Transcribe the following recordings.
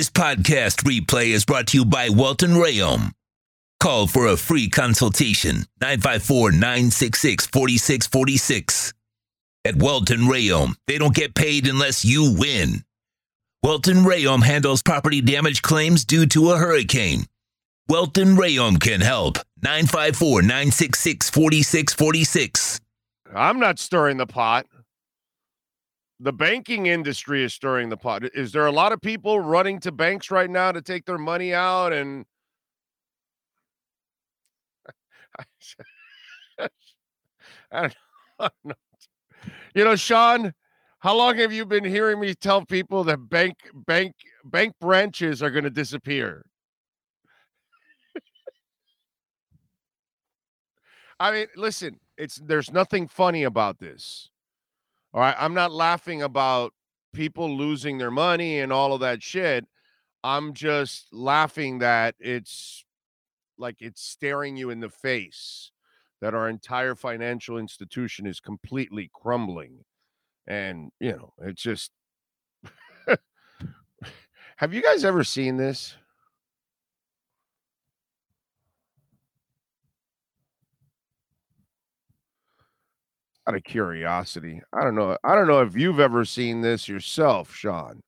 This podcast replay is brought to you by Welton Rayom. Call for a free consultation 954 966 4646. At Welton Rayom, they don't get paid unless you win. Welton Rayom handles property damage claims due to a hurricane. Welton Rayom can help. 954 966 4646. I'm not stirring the pot. The banking industry is stirring the pot. Is there a lot of people running to banks right now to take their money out and I don't know. You know, Sean, how long have you been hearing me tell people that bank bank bank branches are going to disappear? I mean, listen, it's there's nothing funny about this. All right, I'm not laughing about people losing their money and all of that shit. I'm just laughing that it's like it's staring you in the face that our entire financial institution is completely crumbling. And, you know, it's just Have you guys ever seen this? Out of curiosity, I don't know. I don't know if you've ever seen this yourself, Sean.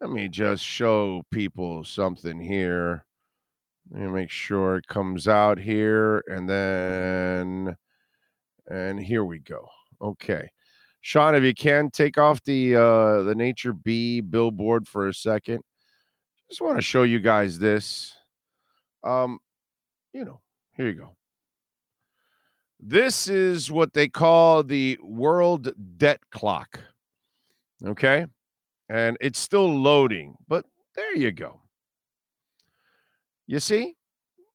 Let me just show people something here. Let me make sure it comes out here and then and here we go. Okay. Sean, if you can take off the uh the Nature B billboard for a second. Just want to show you guys this. Um, you know, here you go. This is what they call the world debt clock. Okay. And it's still loading, but there you go. You see?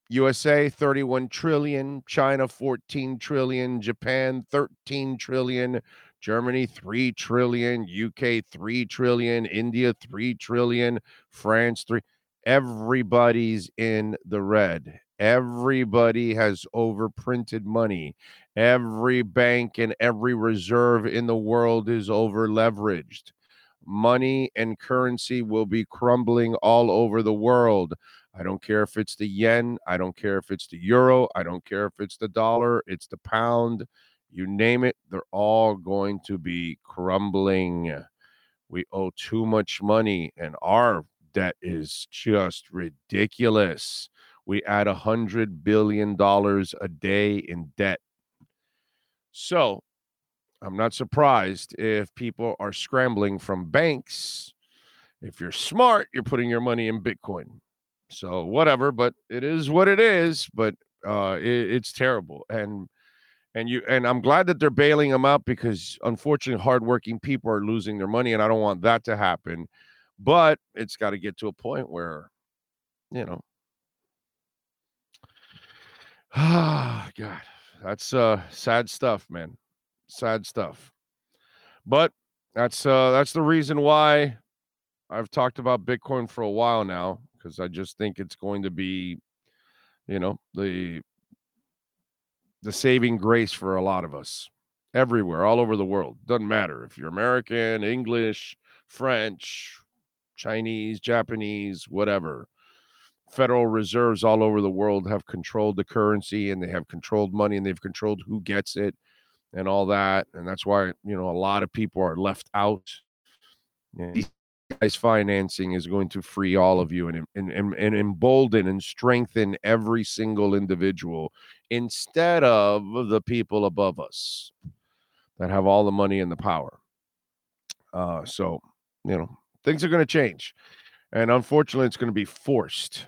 USA 31 trillion, China 14 trillion, Japan 13 trillion, Germany 3 trillion, UK 3 trillion, India 3 trillion, France 3 everybody's in the red. Everybody has overprinted money. Every bank and every reserve in the world is over leveraged. Money and currency will be crumbling all over the world. I don't care if it's the yen. I don't care if it's the euro. I don't care if it's the dollar. It's the pound. You name it, they're all going to be crumbling. We owe too much money, and our debt is just ridiculous. We add a hundred billion dollars a day in debt. So I'm not surprised if people are scrambling from banks. If you're smart, you're putting your money in Bitcoin. So whatever, but it is what it is. But uh, it, it's terrible, and and you and I'm glad that they're bailing them out because unfortunately, hardworking people are losing their money, and I don't want that to happen. But it's got to get to a point where, you know, ah, God, that's uh sad stuff, man. Sad stuff. But that's uh that's the reason why I've talked about Bitcoin for a while now because I just think it's going to be, you know, the the saving grace for a lot of us everywhere, all over the world. Doesn't matter if you're American, English, French, Chinese, Japanese, whatever. Federal reserves all over the world have controlled the currency and they have controlled money and they've controlled who gets it and all that. And that's why, you know, a lot of people are left out. And guys financing is going to free all of you and, and, and, and embolden and strengthen every single individual instead of the people above us that have all the money and the power. Uh, so, you know, things are going to change. And unfortunately, it's going to be forced.